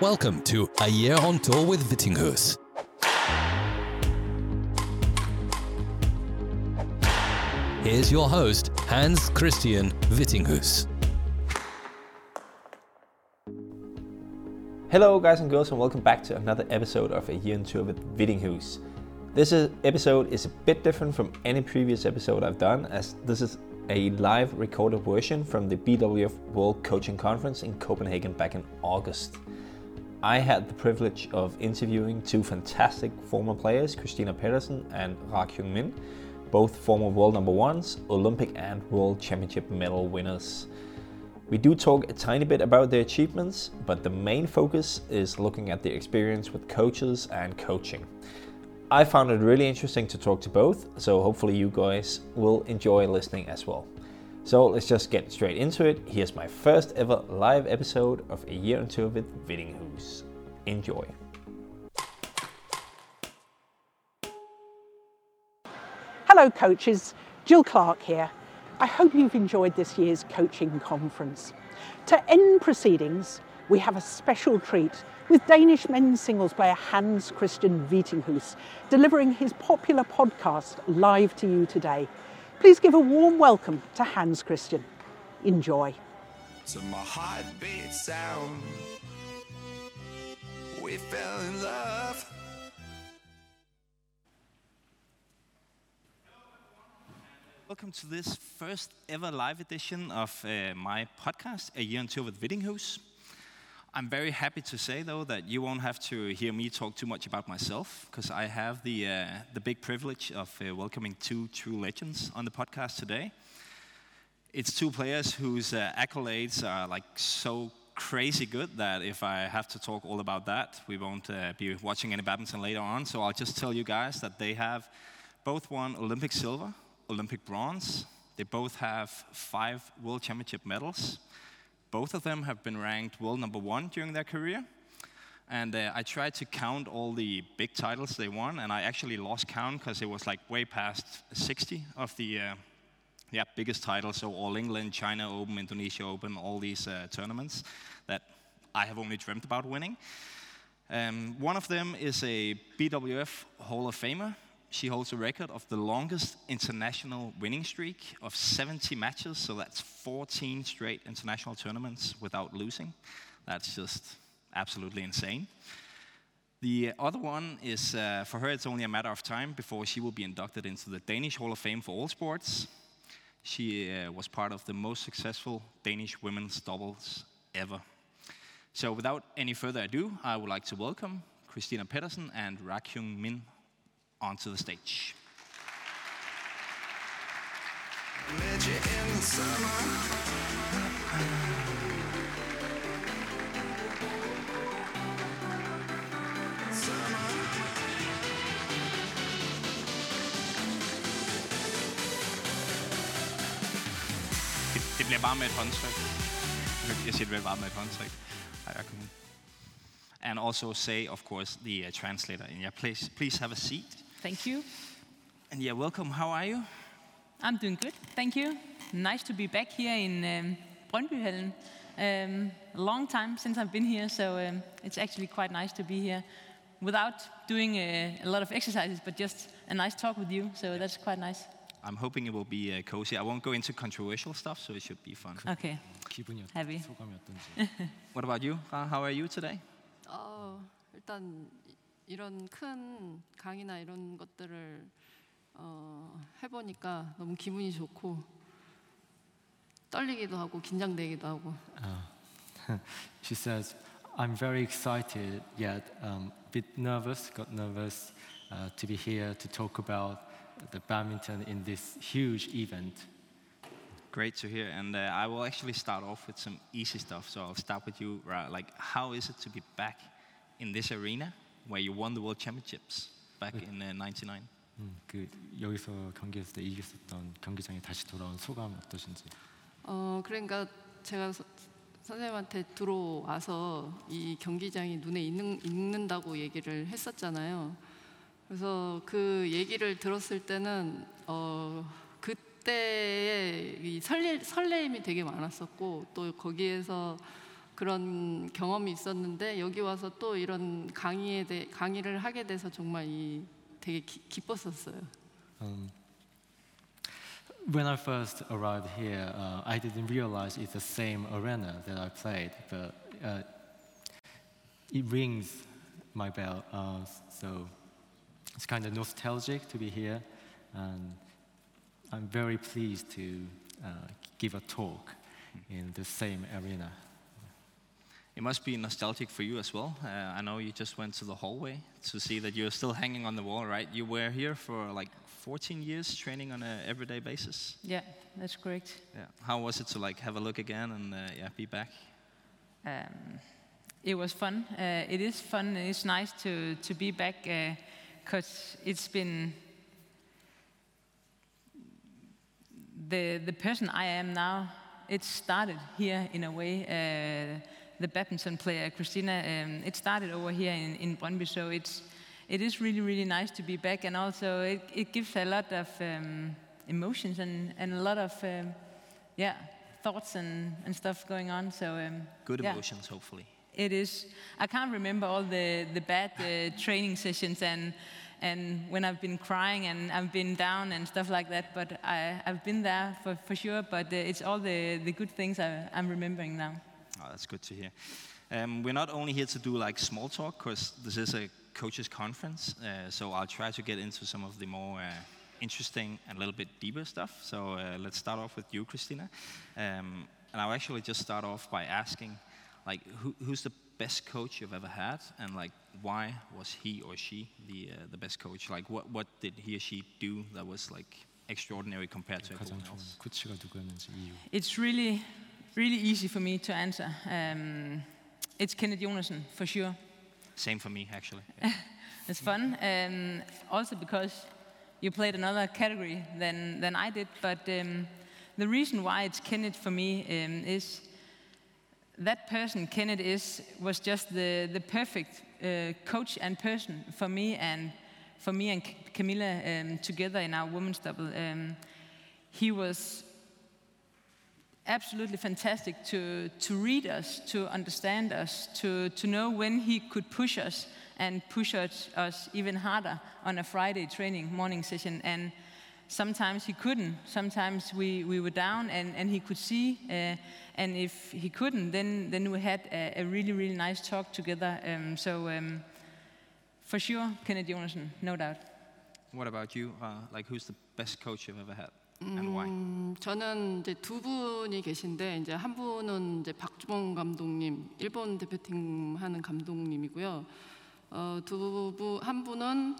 Welcome to A Year on Tour with Vittinghus. Here's your host, Hans Christian Vittinghus. Hello, guys and girls, and welcome back to another episode of A Year on Tour with Vittinghus. This episode is a bit different from any previous episode I've done, as this is a live recorded version from the BWF World Coaching Conference in Copenhagen back in August. I had the privilege of interviewing two fantastic former players, Christinna Pedersen and Ra Kyung Min, both former world number ones, Olympic and World Championship medal winners. We do talk a tiny bit about their achievements, but the main focus is looking at their experience with coaches and coaching. I found it really interesting to talk to both, so hopefully you guys will enjoy listening as well. So let's just get straight into it. Here's my first ever live episode of A Year on Tour with Vittinghus. Enjoy. Hello, coaches. Jill Clark here. I hope you've enjoyed this year's coaching conference. To end proceedings, we have a special treat with Danish men's singles player Hans Christian Vittinghus delivering his popular podcast live to you today. Please give a warm welcome to Hans Christian. Enjoy. To my heartbeat sound, we fell in love. Welcome to this first ever live edition of uh, my podcast, A Year on Tour with Vittinghus. I'm very happy to say, though, that you won't have to hear me talk too much about myself, because I have the, uh, the big privilege of uh, welcoming two true legends on the podcast today. It's two players whose uh, accolades are like so crazy good that if I have to talk all about that, we won't uh, be watching any badminton later on. So I'll just tell you guys that they have both won Olympic silver, Olympic bronze. They both have five World Championship medals. Both of them have been ranked world number one during their career. And uh, I tried to count all the big titles they won, and I actually lost count because it was like way past 60 of the uh, yeah, biggest titles. So All England, China Open, Indonesia Open, all these uh, tournaments that I have only dreamt about winning. Um, one of them is a BWF Hall of Famer. She holds a record of the longest international winning streak of 70 matches, so that's 14 straight international tournaments without losing. That's just absolutely insane. The other one is, uh, for her, it's only a matter of time before she will be inducted into the Danish Hall of Fame for all sports. She uh, was part of the most successful Danish women's doubles ever. So, without any further ado, I would like to welcome Christinna Pedersen and Ra Kyung Min onto the stage. Det, bliver bare med et håndtryk. Jeg siger, det bliver bare med et håndtryk. And also say, of course, the uh, translator. in your place. please have a seat. Thank you. And yeah, welcome. How are you? I'm doing good. Thank you. Nice to be back here in um, Brøndbyhallen. Um, long time since I've been here, so um, it's actually quite nice to be here without doing a, a, lot of exercises, but just a nice talk with you. So that's quite nice. I'm hoping it will be uh, cozy. I won't go into controversial stuff, so it should be fun. Okay. Happy. what about you? How are you today? Oh, 일단 이- 이런 큰 강의나 이런 것들을 어, 해보니까 너무 기분이 좋고 떨리기도 하고 긴장되기도 하고 She says, "I'm very excited yet um, a bit nervous. Got nervous uh, to be here to talk about the badminton in this huge event." Great to hear. And uh, I will actually start off with some easy stuff. So I'll start with you, Ra. Like, how is it to be back in this arena Where you won the World Championships back in uh, 99? 음, 그 여기서 경기했을 때 이겼었던 경기장에 다시 돌아온 소감 어떠신지. 어, 그러니까 제가 서- 선생님한테 들어와서 이 경기장이 눈에 익는, 익는다고 얘기를 했었잖아요. 그래서 그 얘기를 들었을 때는 어, 그때의 이 설레, 설레임이 되게 많았었고 또 거기에서 그런 경험이 있었는데 여기 와서 또 이런 강의에 대 강의를 하게 돼서 정말 이 되게 기, 기뻤었어요. Um, when I first arrived here, uh, I didn't realize it's the same arena that I played, but uh, it rings my bell. Uh, so it's kind of nostalgic to be here, and I'm very pleased to uh, give a talk in the same arena. It must be nostalgic for you as well. Uh, I know you just went to the hallway to see that you're still hanging on the wall, right? You were here for like 14 years training on an everyday basis. Yeah, that's correct. Yeah. How was it to like have a look again and uh, yeah, be back? Um, it was fun. Uh, it is fun. It's nice to, to be back because it's been the the person I am now. It started here in a way. The badminton player Christinna. Um, it started over here in, in Brøndby, so it's it is really really nice to be back, and also it, it gives a lot of um, emotions and, and a lot of um, yeah thoughts and, and stuff going on. So um, Good yeah. emotions, hopefully. It is. I can't remember all the, the bad uh, training sessions and and when I've been crying and I've been down and stuff like that. But I, I've been there for, for sure. But uh, it's all the, the good things I, I'm remembering now. Oh, that's good to hear. Um, we're not only here to do like small talk, because this is a coaches conference, uh, so I'll try to get into some of the more uh, interesting and a little bit deeper stuff. So uh, let's start off with you, Christinna. Um, and I'll actually just start off by asking, like, who, who's the best coach you've ever had, and like, why was he or she the uh, the best coach? Like, what what did he or she do that was like extraordinary compared to everyone else? It's really really easy for me to answer. Um, it's Kenneth Jonassen, for sure. Same for me, actually. It's fun. Um, also because you played another category than, than I did. But um, the reason why it's Kenneth for me um, is that person, Kenneth, is, was just the, the perfect uh, coach and person for me and for me and Kamilla um, together in our women's double. Um, he was absolutely fantastic to, to read us, to understand us, to, to know when he could push us and push us, us even harder on a Friday training morning session. And sometimes he couldn't. Sometimes we, we were down and, and he could see. Uh, and if he couldn't, then, then we had a, a really, really nice talk together. Um, so um, for sure, Kenneth Jonassen, no doubt. What about you? Uh, like, who's the best coach you've ever had, and why? 음, 저는 이제 두 분이 계신데 이제 한 분은 이제 박주봉 감독님, 일본 대표팀 하는 감독님이고요. 어, 두분한 분은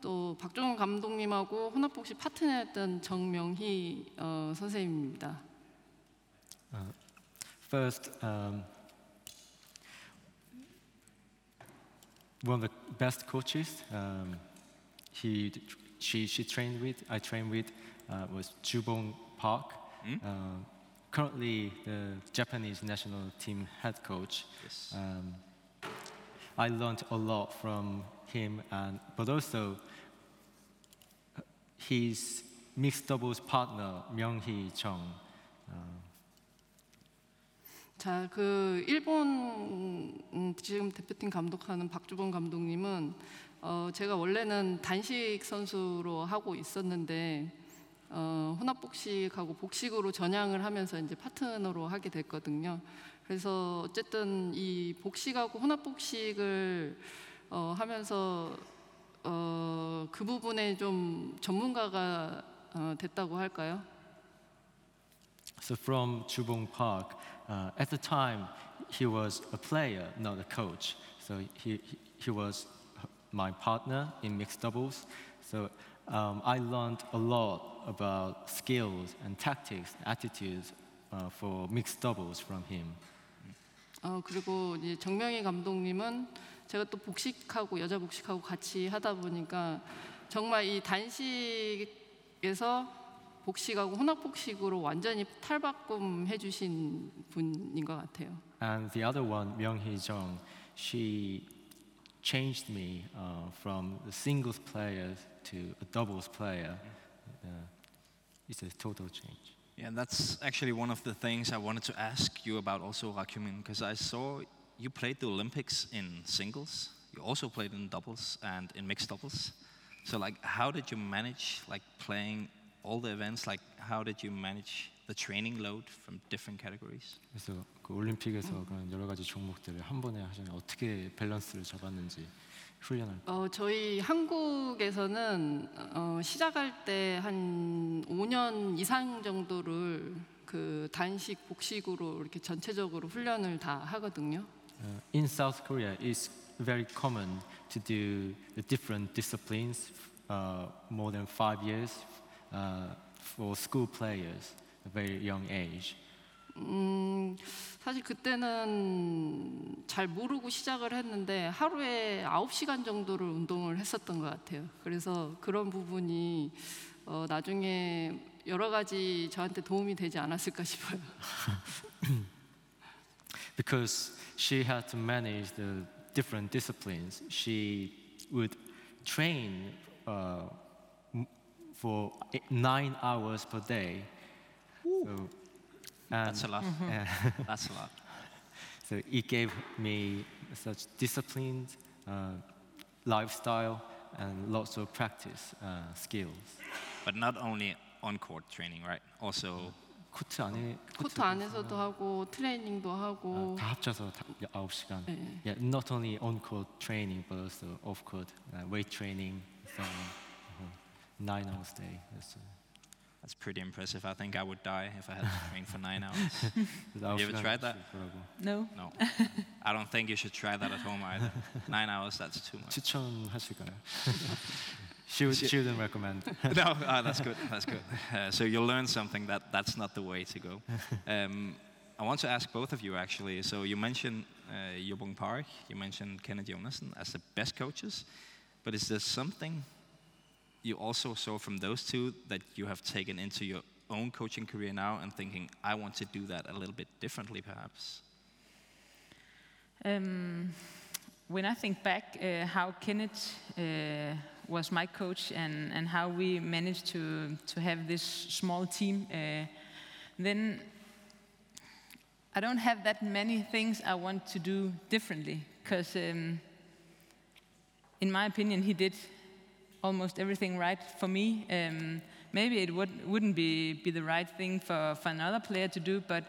또 박주봉 감독님하고 혼합복식 파트너였던 정명희 어, 선생님입니다. First, um, one of the best coaches um, he, she, she trained with, I trained with, uh, was Jubong Park. Uh, currently, the Japanese national team head coach. Yes. Um, I learned a lot from him, and but also uh, his mixed doubles partner Myung-hee Chung. 자, 그 일본 음, 지금 대표팀 감독하는 박주범 감독님은 어, 제가 원래는 단식 선수로 하고 있었는데 어, 혼합복식하고 복식으로 전향을 하면서 이제 파트너로 하게 됐거든요. 그래서 어쨌든 이 복식하고 혼합복식을 어, 하면서 어, 그 부분에 좀 전문가가 어, 됐다고 할까요? So from Chubong Park, uh, at the time he was a player, not a coach. So he, he, was my partner in mixed doubles. So um, I learned a lot about skills and tactics, attitudes uh, for mixed doubles from him. 어, 그리고 이제 정명희 감독님은 제가 또 복식하고 여자 복식하고 같이 하다 보니까 정말 이 단식에서 복식하고 혼합 복식으로 완전히 탈바꿈 해주신 분인 것 같아요. And the other one, Myung-hee Jung, she changed me uh, from a singles player to a doubles player. Uh, It's a total change. Yeah, that's actually one of the things I wanted to ask you about also, Ra Kyung Min, because I saw you played the Olympics in singles. You also played in doubles and in mixed doubles. So, like, how did you manage, like, playing all the events? Like, how did you manage the training load from different categories? 그래서 그 올림픽에서 그런 여러 가지 종목들을 한 번에 하시면 어떻게 밸런스를 잡았는지 훈련할 때 어, 저희 한국에서는 어, 시작할 때 한 5년 이상 정도를 그 단식, 복식으로 이렇게 전체적으로 훈련을 다 하거든요. Uh, in South Korea, it's very common to do the different disciplines uh, more than five years uh, for school players, a very young age. 음, 사실 그때는 잘 모르고 시작을 했는데 하루에 9시간 정도를 운동을 했었던 것 같아요. 그래서 그런 부분이 어, 나중에 여러 가지 저한테 도움이 되지 않았을까 싶어요. Because she had to manage the different disciplines, she would train uh, for nine hours per day. So, and That's a lot. Yeah. That's a lot. So it gave me such disciplined uh, lifestyle and lots of practice uh, skills. But not only on court training, right? Also, 코트 안에 코트 안에서도 하고 트레이닝도 하고 다 합쳐서 다 9시간. 네. Yeah, not only on court training but also off court uh, weight training, so on. Uh-huh. Nine hours a day. That's, uh, that's pretty impressive. I think I would die if I had to train for nine hours. Have you ever tried that? No. No. I don't think you should try that at home either. Nine hours, that's too much. she, would, she wouldn't recommend. no, oh, that's good. That's good. Uh, so you'll learn something that that's not the way to go. Um, I want to ask both of you actually. So you mentioned uh, Park, you mentioned Kenneth Jonassen as the best coaches, but is there something you also saw from those two that you have taken into your own coaching career now and thinking, I want to do that a little bit differently, perhaps? Um, when I think back, uh, how Kenneth uh, was my coach and, and how we managed to, to have this small team, uh, then I don't have that many things I want to do differently. Because, um, in my opinion, he did almost everything right for me. Um, maybe it would, wouldn't be, be the right thing for, for another player to do, but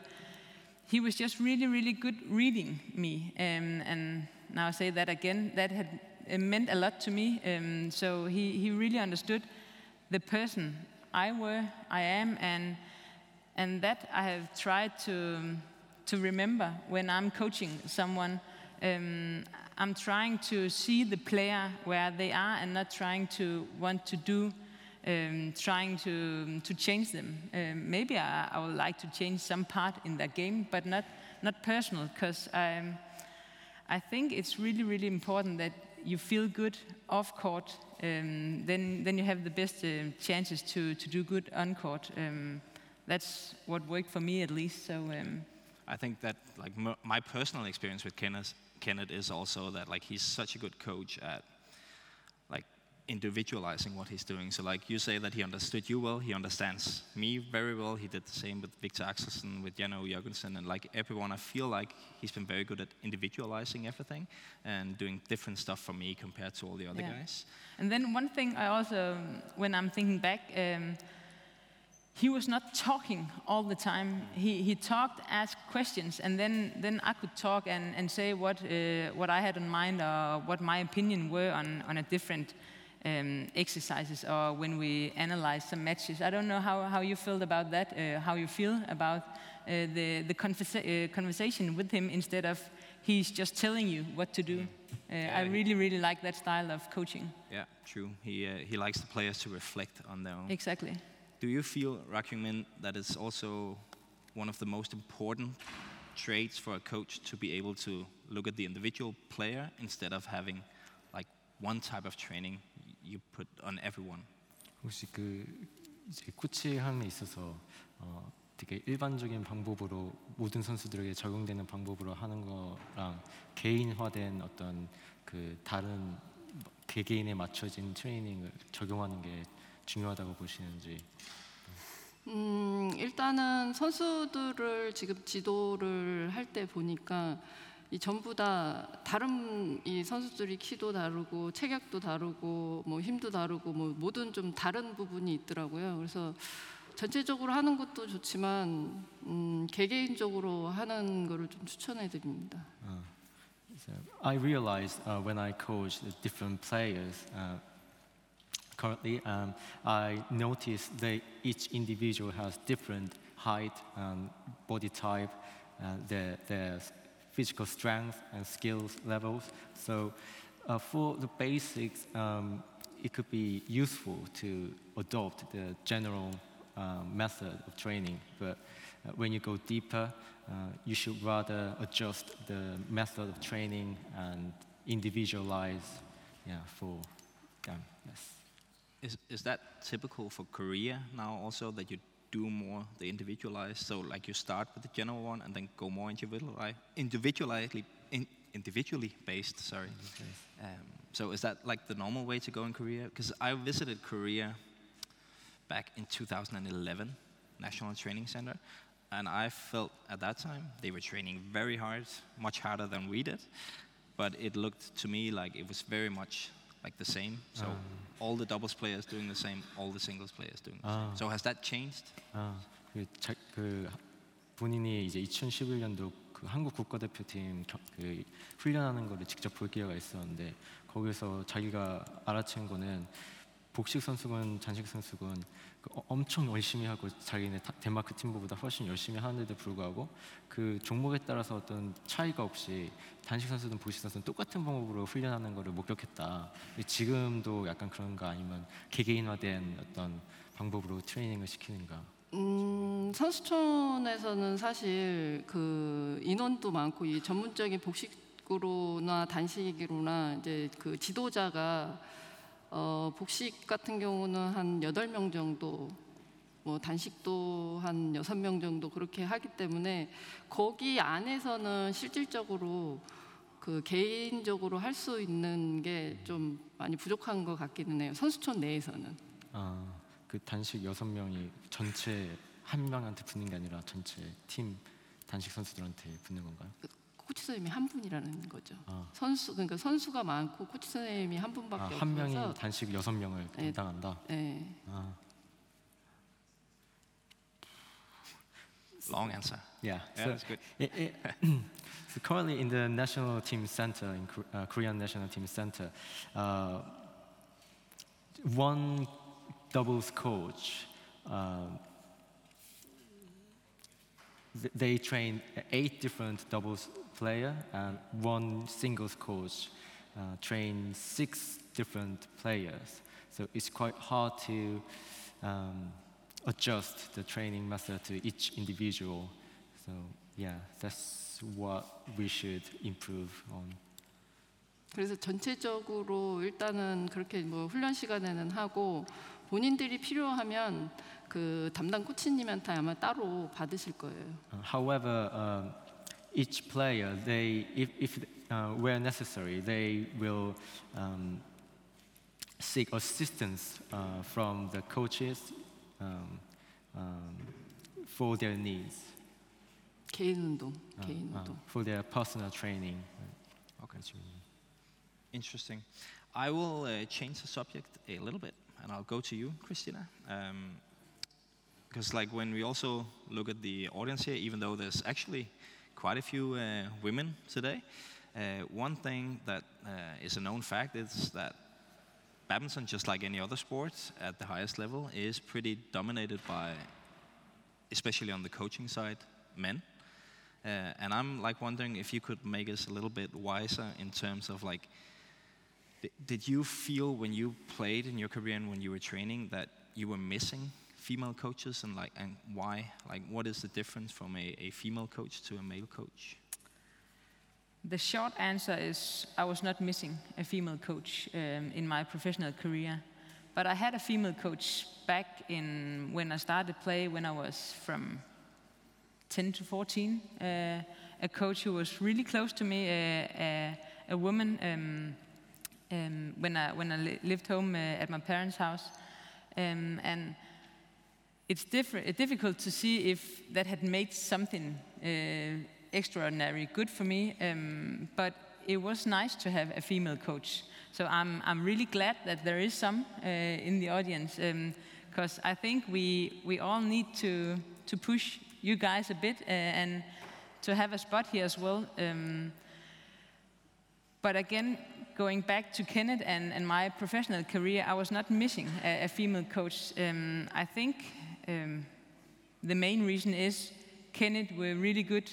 he was just really, really good reading me. Um, and now I say that again, that had meant a lot to me. Um, so he, he really understood the person I were, I am, and and that I have tried to to remember when I'm coaching someone. Um, I'm trying to see the player where they are and not trying to want to do um, trying to, to change them. Um, maybe I, I would like to change some part in their game, but not, not personal, because I think it's really, really important that you feel good off court. Um, then, then you have the best uh, chances to, to do good on court. Um, that's what worked for me at least. So. Um, I think that like my personal experience with Kenneth, Kenneth is also that like he's such a good coach at like individualizing what he's doing. So like you say that he understood you well, he understands me very well. He did the same with Viktor Axelsen, with Jan Ø. Jørgensen, and like everyone. I feel like he's been very good at individualizing everything and doing different stuff for me compared to all the other Yeah. guys. And then one thing I also, when I'm thinking back, um, he was not talking all the time. He, he talked, asked questions, and then, then I could talk and, and say what, uh, what I had in mind or what my opinion were on, on a different um, exercises or when we analyzed some matches. I don't know how, how you felt about that, uh, how you feel about uh, the, the conversa- uh, conversation with him instead of he's just telling you what to do. Uh, I really, really like that style of coaching. Yeah, true. He uh, he likes the players to reflect on their own. Exactly. Do you feel, Ra Kyung Min, it's also one of the most important traits for a coach to be able to look at the individual player instead of having like one type of training you put on everyone? 혹시 그 이제 코치함에 있어서 어, 되게 일반적인 방법으로 모든 선수들에게 적용되는 방법으로 하는 거랑 개인화된 어떤 그 다른 개개인에 맞춰진 트레이닝을 적용하는 게 중요하다고 보시는지 음, 일단은 선수들을 지금 지도를 할 때 보니까 이 전부 다 다른 이 선수들이 키도 다르고 체격도 다르고 뭐 힘도 다르고 뭐 모든 좀 다른 부분이 있더라고요. 그래서 전체적으로 하는 것도 좋지만 음, 개개인적으로 하는 거를 좀 추천해 드립니다. So I realized uh, when I coach the different players uh, currently, um, I noticed that each individual has different height and body type, their, their physical strength and skills levels. So uh, for the basics, um, it could be useful to adopt the general um, method of training, but uh, when you go deeper, uh, you should rather adjust the method of training and individualize yeah, for them. Yes. Is, is that typical for Korea now also that you do more the individualized? So like you start with the general one and then go more individualized, individually, in, individually based, sorry. Um, so is that like the normal way to go in Korea? Because I visited Korea back in 2011, National Training Center, and I felt at that time they were training very hard, much harder than we did. But it looked to me like it was very much like the same. So all the doubles players doing the same, all the singles players doing the Ah. same. So has that changed? 아, 그, 자, 그 본인이 이제 2011년도 그 한국 국가대표팀 겨, 그 훈련하는 거를 직접 볼 기회가 있었는데 거기서 자기가 알아챈 거는 복식 선수건 잔식 선수건 그 어- 엄청 열심히 하고 자기네 다- 덴마크 팀보다 훨씬 열심히 하는데도 불구하고 그 종목에 따라서 어떤 차이가 없이 단식 선수든 복식 선수든 똑같은 방법으로 훈련하는 거를 목격했다. 지금도 약간 그런가 아니면 개개인화된 어떤 방법으로 트레이닝을 시키는가? 음, 선수촌에서는 사실 그 인원도 많고 이 전문적인 복식으로나 단식으로나 이제 그 지도자가 어, 복식 같은 경우는 한 여덟 명 정도 뭐 단식도 한 여섯 명 정도 그렇게 하기 때문에 거기 안에서는 실질적으로 그 개인적으로 할 수 있는 게 좀 많이 부족한 것 같기는 해요. 선수촌 내에서는. 아, 그 단식 여섯 명이 전체 한 명한테 붙는 게 아니라 전체 팀 단식 선수들한테 붙는 건가요? 코치 선생님이 한 분이라는 거죠. 아. 선수 그러니까 선수가 많고 코치 선생님이 한 분밖에 아, 없어서 한 명이 단식 여섯 명을 네. 담당한다. 예. 아, Long answer. yeah. Yeah, so, that's good. it- it- so currently in the national team center in uh, Korean national team center, uh, one doubles coach. Um, th- they train eight different doubles player and one singles coach uh, train six different players. So it's quite hard to um, adjust the training method to each individual. So yeah, that's what we should improve on. 그래서 전체적으로 일단은 그렇게 뭐 훈련 시간에는 하고 본인들이 필요하면 그 담당 코치님한테 아마 따로 받으실 거예요. Uh, however, um, each player, they, if, if uh, where necessary, they will um, seek assistance uh, from the coaches um, um, for their needs. 개인 운동, 개인 운동. for their personal training. Okay. Interesting. I will uh, change the subject a little bit, and I'll go to you, Christinna. Um, because like when we also look at the audience here, even though there's actually quite a few uh, women today, uh, one thing that uh, is a known fact is that badminton, just like any other sport at the highest level, is pretty dominated by, especially on the coaching side, men. Uh, and I'm like wondering if you could make us a little bit wiser in terms of like, did you feel when you played in your career and when you were training that you were missing female coaches and like and why? Like, what is the difference from a, a female coach to a male coach? The short answer is I was not missing a female coach um, in my professional career, but I had a female coach back in when I started play when I was from 10 to 14. Uh, a coach who was really close to me, uh, a, a woman. Um, um, when I when I li- lived home uh, at my parents' house, um, and it's difficult to see if that had made something uh, extraordinary good for me. Um, but it was nice to have a female coach. So I'm, I'm really glad that there is some uh, in the audience because I think we, we all need to, to push you guys a bit uh, and to have a spot here as well. Um, but again, going back to Kenneth and, and, my professional career, I was not missing a, a female coach. Um, I think um, the main reason is Kenneth were really good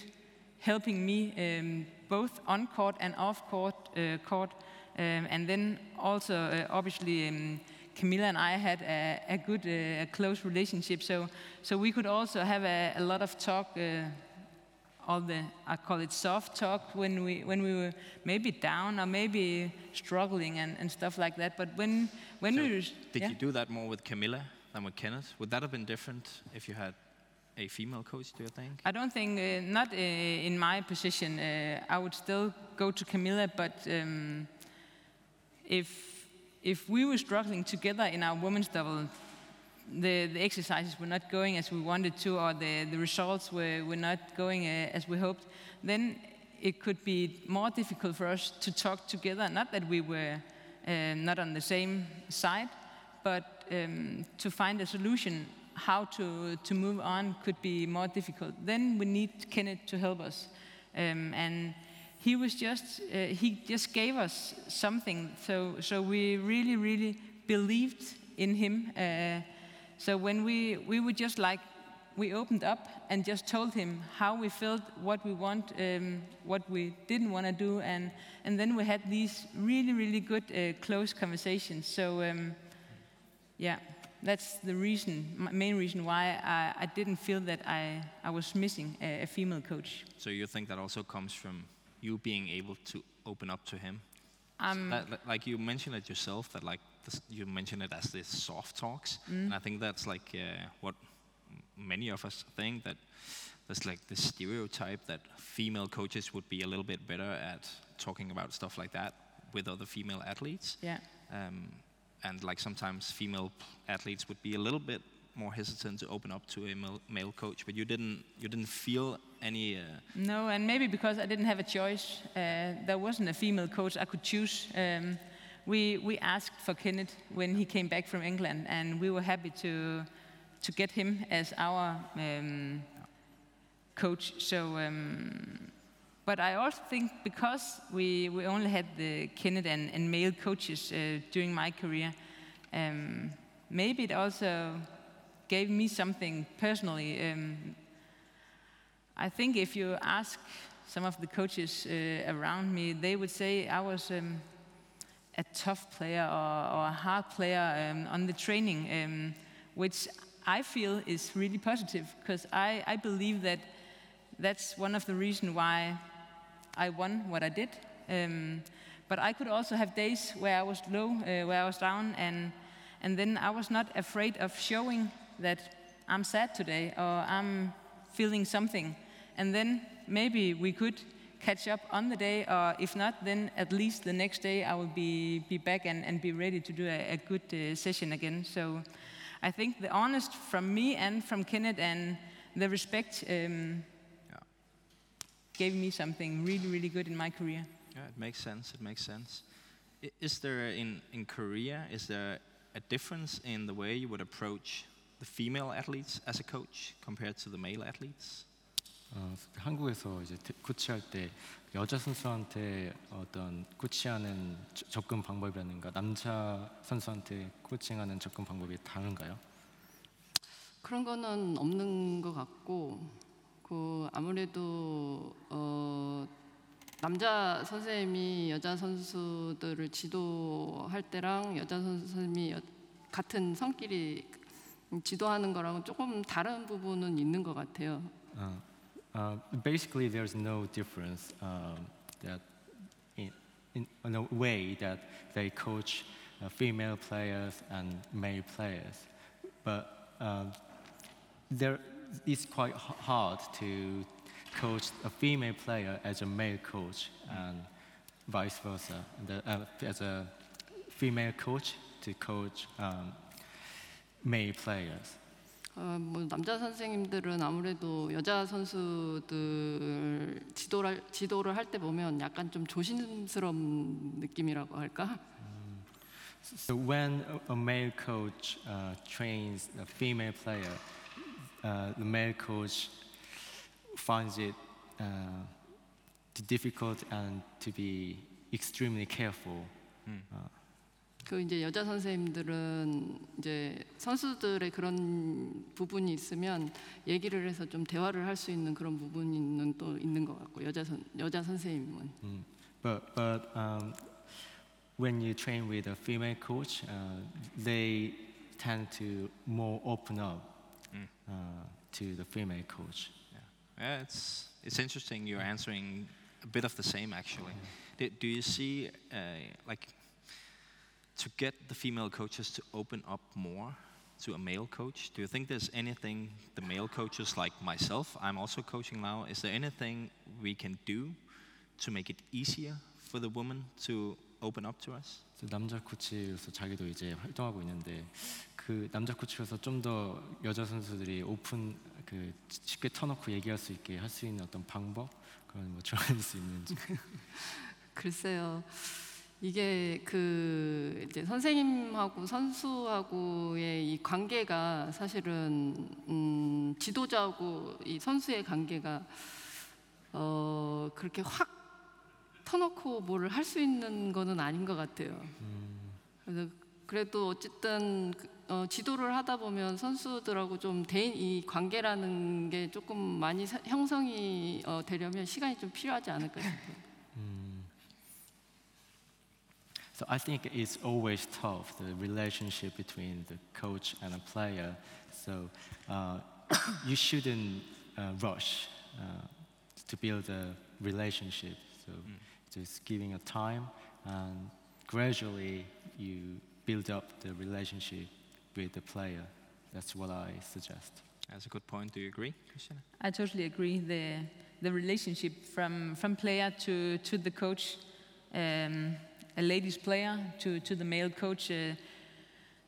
helping me um, both on court and off court. Uh, court. Um, and then also, uh, obviously, um, Kamilla and I had a, a good, uh, a close relationship. So, so we could also have a, a lot of talk, uh, all the, I call it soft talk, when we, when we were maybe down or maybe struggling and, and stuff like that. But when, when So we were, Did yeah? you do that more with Kamilla than with Kenneth? Would that have been different if you had a female coach, do you think? I don't think, uh, not uh, in my position. Uh, I would still go to Kamilla, but um, if, if we were struggling together in our women's double, the, the exercises were not going as we wanted to, or the, the results were, were not going uh, as we hoped, then it could be more difficult for us to talk together. Not that we were uh, not on the same side, but um, to find a solution how to, to move on could be more difficult. Then we need Kenneth to help us. Um, and he was just, uh, he just gave us something. So, so we really, really believed in him. Uh, so when we, we were just like, we opened up and just told him how we felt, what we want, um, what we didn't want to do, and, and then we had these really, really good, uh, close conversations. So, um, yeah, that's the reason, my main reason why I, I didn't feel that I, I was missing a, a female coach. So you think that also comes from you being able to open up to him? Um, That- that- like you mentioned it yourself, that like this, you mentioned it as this soft talks, Mm. and I think that's like uh, what many of us think that there's like this stereotype that female coaches would be a little bit better at talking about stuff like that with other female athletes. Yeah. Um, and like sometimes female athletes would be a little bit more hesitant to open up to a male, male coach, but you didn't you didn't feel any. Uh, No, and maybe because I didn't have a choice, uh, there wasn't a female coach I could choose. Um, we, we asked for Kenneth when he came back from England, and we were happy to, to get him as our um, coach. So, um, but I also think because we, we only had the Kenneth and, and male coaches uh, during my career, um, maybe it also gave me something personally. Um, I think if you ask some of the coaches uh, around me, they would say I was um, a tough player or, or a hard player um, on the training, um, which I feel is really positive because I, I believe that that's one of the reasons why I won what I did. Um, but I could also have days where I was low, uh, where I was down, and, and then I was not afraid of showing that I'm sad today or I'm feeling something. And then maybe we could catch up on the day, or if not, then at least the next day I will be, be back and, and be ready to do a, a good uh, session again. So I think the honest from me and from Kenneth and the respect um, gave me something really, really good in my career. Yeah, it makes sense. It makes sense. I- Is there in in Korea is there a difference in the way you would approach the female athletes as a coach compared to the male athletes? 어, 한국에서 이제 테- 코치할 때 여자 선수한테 어떤 코치하는 저- 접근 방법이라든가 남자 선수한테 코칭하는 접근 방법이 다른가요? 그런 거는 없는 것 같고 그 아무래도 어 남자 선생님이 여자 선수들을 지도할 때랑 여자 선생님이 여- 같은 성끼리 지도하는 거랑은 조금 다른 부분은 있는 것 같아요. Uh, uh, basically, there's no difference um, that in, in, in a way that they coach uh, female players and male players. But um, there, it's quite h- hard to coach a female player as a male coach and vice versa. The, uh, as a female coach to coach um, male players. 어, 뭐 남자 선생님들은 아무래도 여자 선수들 지도를 지도를 할 때 보면 약간 좀 조심스러운 느낌이라고 할까? So when a- a male coach uh, trains a female player, uh, the male coach finds it uh, too difficult and to be extremely careful. 그 이제 여자 선생님들은 이제 선수들의 그런 부분이 있으면 얘기를 해서 좀 대화를 할 수 있는 그런 부분은 또 있는 것 같고 여자 선 여자 선생님은 But but um, when you train with a female coach, uh, they tend to more open up uh, to the female coach. Yeah, it's it's interesting. You're answering a bit of the same actually. Do, do you see uh, like to get the female coaches to open up more to a male coach? Do you think there's anything the male coaches like myself, I'm also coaching now. Is there anything we can do to make it easier for the woman to open up to us? 그래서 남자 코치로서 자기도 이제 활동하고 있는데 그 남자 코치로서 좀 더 여자 선수들이 오픈 그 쉽게 터놓고 얘기할 수 있게 할 수 있는 어떤 방법 그런 뭐 조언일 수 있는지. 글쎄요. 이게 그 이제 선생님하고 선수하고의 이 관계가 사실은 음, 지도자하고 이 선수의 관계가 어 그렇게 확 터놓고 뭐를 할 수 있는 거는 아닌 것 같아요. 그래서 그래도 어쨌든 그, 어, 지도를 하다 보면 선수들하고 좀 대인 이 관계라는 게 조금 많이 사- 형성이 어, 되려면 시간이 좀 필요하지 않을까 싶어요. So I think it's always tough the relationship between the coach and a player. So uh, you shouldn't uh, rush uh, to build a relationship. So just giving a time and gradually you build up the relationship with the player. That's what I suggest. That's a good point. Do you agree, Christiana? I totally agree. The the relationship from from player to to the coach, um, a ladies player to to the male coach. Uh,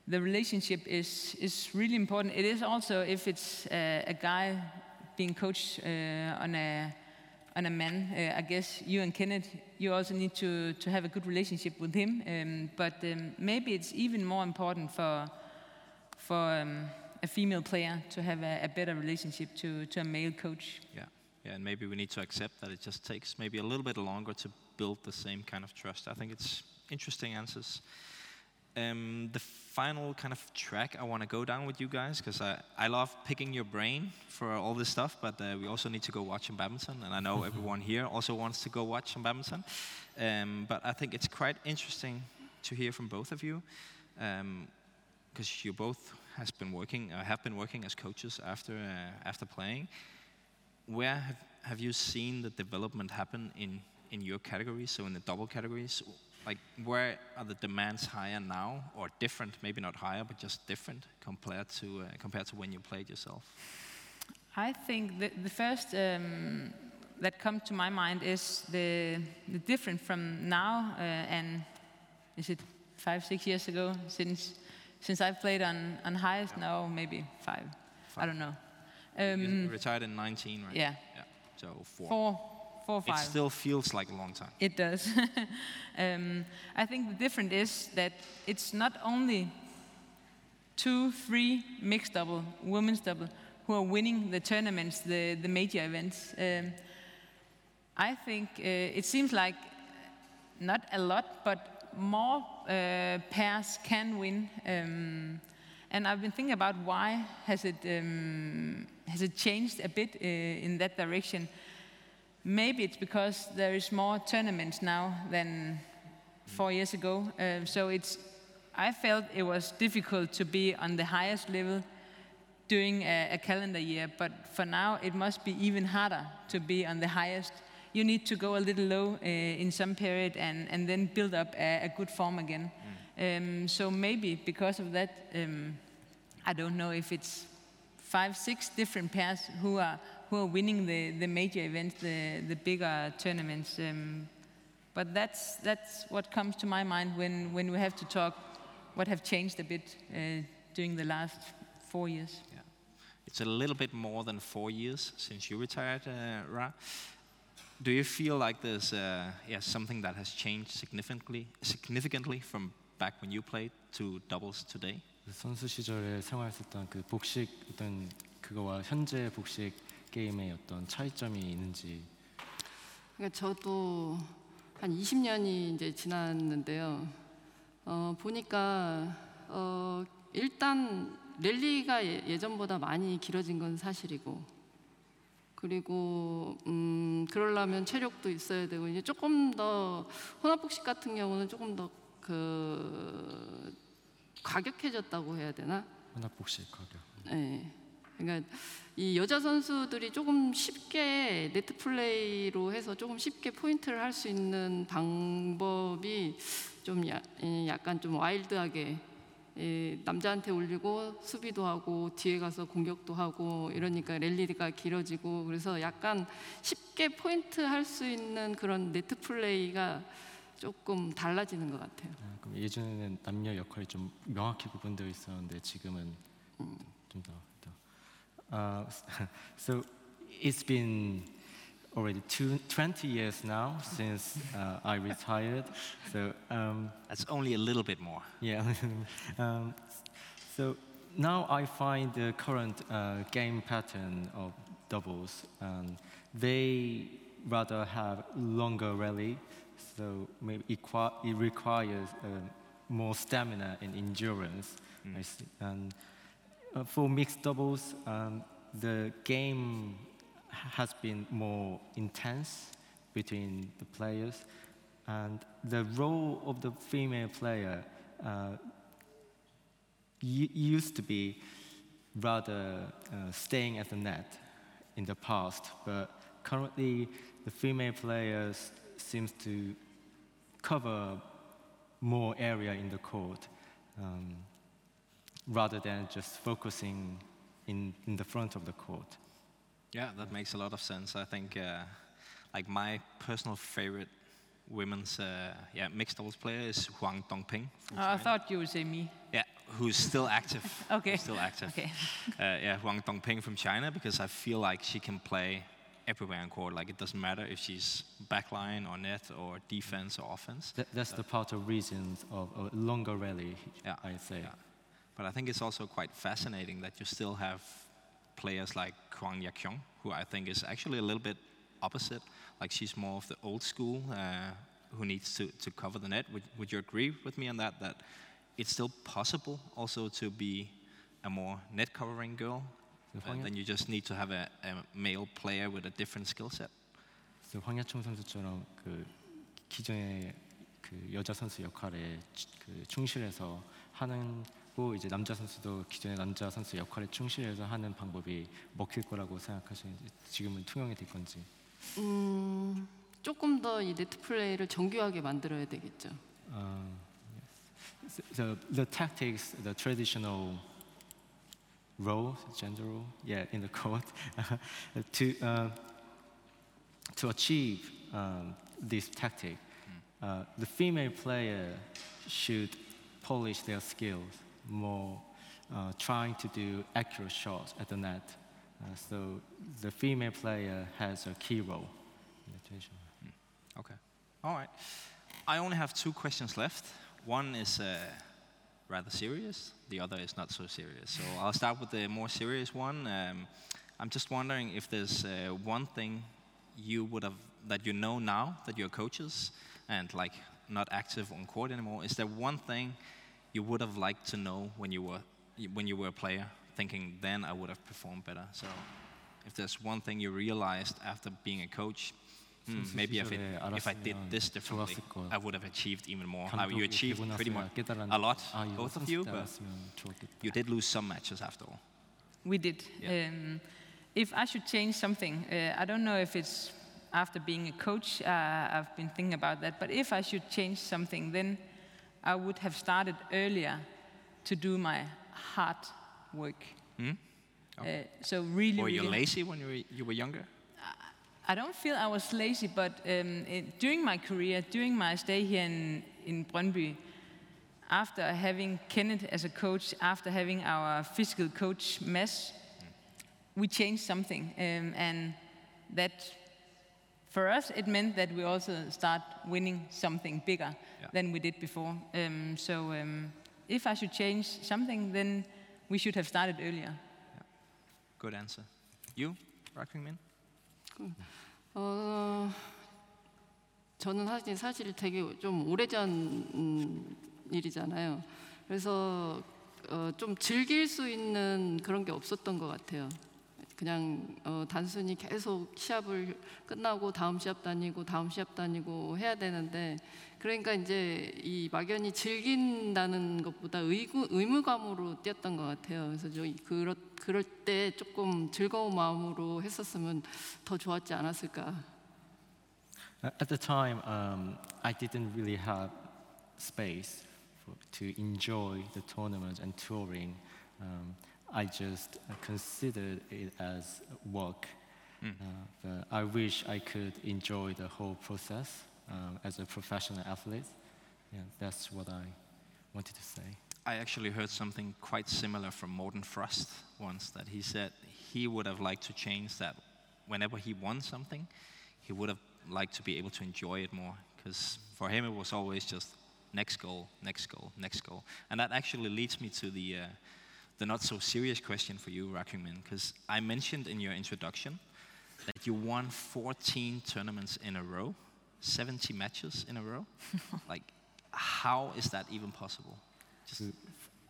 the relationship is is really important. It is also if it's uh, a guy being coached uh, on a on a man. Uh, I guess you and Kenneth, you also need to to have a good relationship with him. Um, but um, maybe it's even more important for for um, a female player to have a, a better relationship to, to a male coach. Yeah. Yeah, and maybe we need to accept that it just takes maybe a little bit longer to build the same kind of trust. I think it's interesting answers. Um, the final kind of track I want to go down with you guys because I, I love picking your brain for all this stuff, but uh, we also need to go watch some badminton, and I know everyone here also wants to go watch some badminton. Um, but I think it's quite interesting to hear from both of you because you both has been working uh, have been working as coaches after uh, after playing where have, have you seen the development happen in, in your categories, so in the double categories? Like, where are the demands higher now, or different? Maybe not higher, but just different compared to uh, compared to when you played yourself. I think the, the first um, that comes to my mind is the, the difference from now uh, and is it five, six years ago since since I've played on, on highest now, maybe five. I don't know. you Um, retired in 19, right? yeah. Yeah. So four. four, four, It still feels like a long time. It does. um, I think the difference is that it's not only two, three mixed double, women's double, who are winning the tournaments, the, the major events. Um, I think uh, it seems like not a lot, but more uh, pairs can win. Um, and I've been thinking about why has it um, has it changed a bit uh, in that direction. Maybe it's because there is more tournaments now than four years ago. Uh, so it's I felt it was difficult to be on the highest level during a, a calendar year, but for now it must be even harder to be on the highest. You need to go a little low uh, in some period and, and then build up a, a good form again. Um, so maybe because of that, um, I don't know if it's five, six different pairs who are who are winning the, the major events, the, the bigger tournaments. Um, but that's that's what comes to my mind when, when we have to talk what have changed a bit uh, during the last four years. Yeah. It's a little bit more than four years since you retired, uh, Ra. Do you feel like there's uh, yeah, something that has changed significantly, significantly from back when you played to doubles today? 그 선수 시절에 생활했었던 그 복식 어떤 그거와 현재 복식 게임의 어떤 차이점이 있는지 그러니까 저도 한 20년이 이제 지났는데요. 어, 보니까 어, 일단 랠리가 예- 예전보다 많이 길어진 건 사실이고 그리고 음, 그러려면 체력도 있어야 되고 이제 조금 더 혼합복식 같은 경우는 조금 더그 과격해졌다고 해야 되나? 혼합 복식 가격. 네. 그러니까 이 여자 선수들이 조금 쉽게 네트 플레이로 해서 조금 쉽게 포인트를 할 수 있는 방법이 좀 야, 예, 약간 좀 와일드하게 예, 남자한테 올리고 수비도 하고 뒤에 가서 공격도 하고 이러니까 랠리가 길어지고 그래서 약간 쉽게 포인트 할 수 있는 그런 네트 플레이가 조금 달라지는 것 같아요. 아, 그럼 예전에는 남녀 역할이 좀 명확히 구분되어 있었는데 지금은 좀 더. 더. Uh, so it's been already two, 20 years now since uh, I retired. So um, That's only a little bit more. yeah. um, so now I find the current uh, game pattern of doubles, um, they rather have longer rally, so maybe it, it requires uh, more stamina and endurance. I see. And uh, for mixed doubles, um, the game has been more intense between the players, and the role of the female player uh, used to be rather uh, staying at the net in the past, but currently the female players seems to cover more area in the court um, rather than just focusing in, in the front of the court. Yeah, that makes a lot of sense. I think, uh, like my personal favorite women's uh, yeah mixed doubles player is Huang Dongping. From Oh, I thought you would say me. Yeah, who's still active. Okay. Who's still active. Okay. Uh, yeah, Huang Dongping from China because I feel like she can play everywhere in court. Like it doesn't matter if she's backline or net or defense or offense. That, that's the part of reasons of a longer rally, Yeah, I say. yeah. But I think it's also quite fascinating that you still have players like Huang Yaqiong, who I think is actually a little bit opposite. Like she's more of the old school uh, who needs to, to cover the net. Would, would you agree with me on that? That it's still possible also to be a more net covering girl, uh, and then you just need to have a, a male player with a different skill set. 황야총 선수처럼 그 기존의 그 여자 선수 역할에 그 충실해서 하는 고 이제 남자 선수도 기존의 남자 선수 역할에 충실해서 하는 방법이 먹힐 거라고 생각하시는지 지금은 통용이 될 건지 음, 조금 더 이 네트 플레이를 정교하게 만들어야 되겠죠. Uh, yes. So the tactics, the traditional role, gender role, yeah, in the court, to uh, to achieve um, this tactic, uh, the female player should polish their skills more, uh, trying to do accurate shots at the net. Uh, so the female player has a key role traditional. Okay. All right. I only have two questions left. One is uh, rather serious. The other is not so serious. So I'll start with the more serious one. Um, I'm just wondering if there's uh, one thing you would have that you know now that you're coaches and like not active on court anymore. Is there one thing you would have liked to know when you were when you were a player, thinking then I would have performed better. So if there's one thing you realized after being a coach, hmm, maybe if, it, if I did this differently, I would have achieved even more. You achieved pretty much a lot, both of you, but you did lose some matches after all. We did. Yeah. Um, if I should change something, uh, I don't know if it's after being a coach, uh, I've been thinking about that, but if I should change something, then I would have started earlier to do my hard work. Hmm? Uh, so really, Were you really- lazy when you were, you were younger? I don't feel I was lazy, but um, it, during my career, during my stay here in, in Brøndby, after having Kenneth as a coach, after having our physical coach Mads, we changed something, um, and that for us it meant that we also start winning something bigger Yeah. than we did before. Um, so um, if I should change something, then we should have started earlier. Good answer. You, Rakmin? 어, 저는 사실, 사실 되게 좀 오래전 음, 일이잖아요. 그래서 어, 좀 즐길 수 있는 그런 게 없었던 것 같아요. 그냥 어, 단순히 계속 시합을 끝나고 다음 시합 다니고 다음 시합 다니고 해야 되는데 그러니까 이제 이 막연히 즐긴다는 것보다 의구, 의무감으로 뛰었던 것 같아요. 그래서 저 그럴, 그럴 때 조금 즐거운 마음으로 했었으면 더 좋았지 않았을까. At the time, um, I didn't really have space for, to enjoy the tournament and touring. Um, I just uh, considered it as work. Uh, but I wish I could enjoy the whole process um, as a professional athlete. Yeah, that's what I wanted to say. I actually heard something quite similar from Morten Frost once that he said he would have liked to change that whenever he won something, he would have liked to be able to enjoy it more because for him it was always just next goal, next goal, next goal. And that actually leads me to the, uh, the not so serious question for you, Ra Kyung Min, because I mentioned in your introduction that you won 14 tournaments in a row, 70 matches in a row. like, how is that even possible? 그,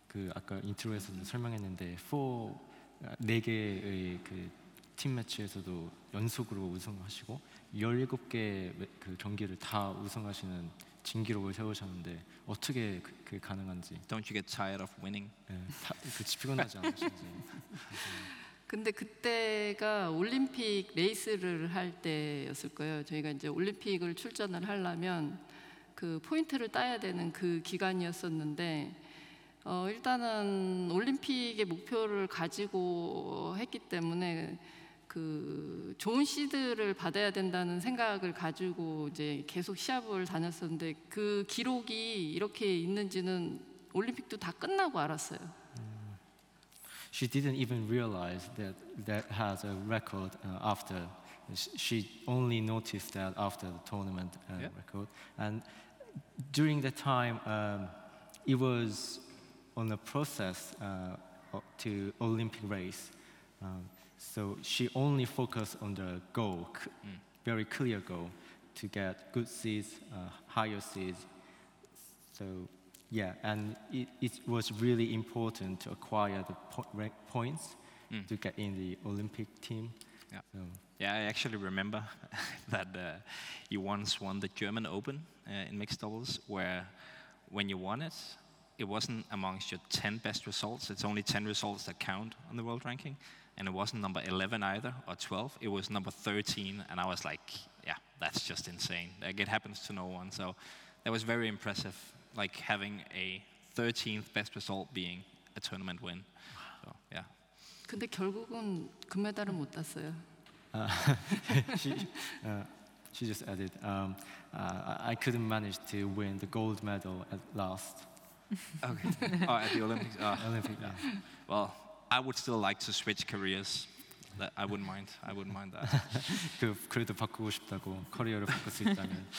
그 아까 인트로에서도 설명했는데 4네 개의 그 팀 매치에서도 연속으로 우승하시고 17개 그 경기를 다 우승하시는 진기록을 세우셨는데 어떻게 그, 그게 가능한지 Don't you get tired of winning? 예, 다, 그 피곤하지 않으신지 근데 그때가 올림픽 레이스를 할 때였을 거예요. 저희가 이제 올림픽을 출전을 하려면 그 포인트를 따야 되는 그 기간이었었는데 어, 일단은 올림픽의 목표를 가지고 했기 때문에 그 좋은 시드를 받아야 된다는 생각을 가지고 이제 계속 시합을 다녔었는데 그 기록이 이렇게 있는지는 올림픽도 다 끝나고 알았어요. She didn't even realize that that has a record uh, after. Sh- She only noticed that after the tournament uh, Yeah. record. And during that time, um, it was on a process uh, to Olympic race. Um, so she only focused on the goal, c- very clear goal, to get good seeds, uh, higher seeds. So yeah, and it, it was really important to acquire the po- points to get in the Olympic team. Yeah. So, Yeah, I actually remember that uh, you once won the German Open uh, in mixed doubles, where when you won it, it wasn't amongst your 10 best results. It's only 10 results that count on the world ranking And it wasn't number 11 either, or 12. It was number 13. And I was like, yeah, that's just insane. Like, it happens to no one. So that was very impressive, like having a 13th best result being a tournament win. So, yeah. 근데 결국은 금메달은 못 땄어요. uh, she, uh, she just added, um, uh, I I couldn't manage to win the gold medal at last. Okay. oh, at the Olympics. Oh. Olympic, yeah. Well, I would still like to switch careers. I wouldn't mind. I wouldn't mind that. 그 그래도 바꾸고 싶다고 커리어를 바꿀 수 있다면.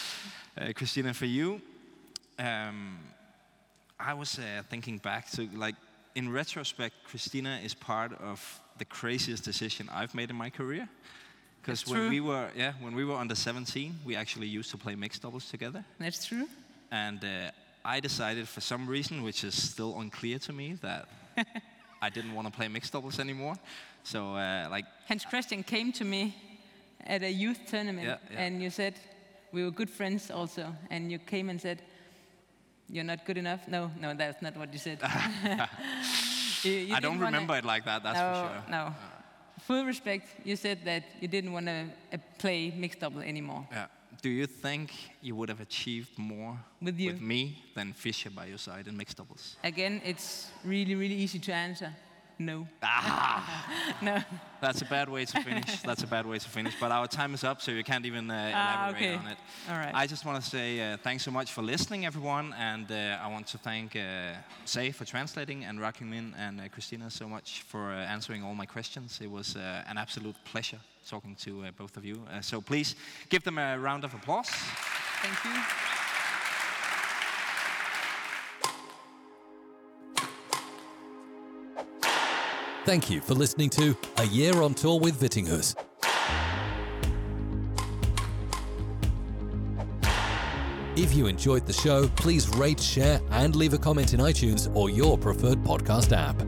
Uh, Christinna, for you, um, I was uh, thinking back to like in retrospect, Christinna is part of the craziest decision I've made in my career. Because when true. we were yeah when we were under 17, we actually used to play mixed doubles together. That's true. And uh, I decided for some reason, which is still unclear to me, that I didn't want to play mixed doubles anymore. So uh, like Hans-Kristian came to me at a youth tournament, Yeah, yeah. and you said we were good friends also, and you came and said, "You're not good enough." No, no, that's not what you said. You- you I don't remember it like that. That's no, for sure. No, full respect. You said that you didn't want to uh, play mixed double anymore. Yeah. Do you think you would have achieved more With you. me than Fischer by your side in mixed doubles? Again, it's really, really easy to answer. no. Ah, no. That's a bad way to finish. That's a bad way to finish. But our time is up, so you can't even uh, Ah, elaborate okay. on it. All right. I just want to say uh, thanks so much for listening, everyone, and uh, I want to thank uh, Say for translating and Ra Kyung Min and uh, Christinna so much for uh, answering all my questions. It was uh, an absolute pleasure talking to uh, both of you. Uh, so please give them a round of applause. Thank you. Thank you for listening to A Year on Tour with Vittinghus. If you enjoyed the show, please rate, share, and leave a comment in iTunes or your preferred podcast app.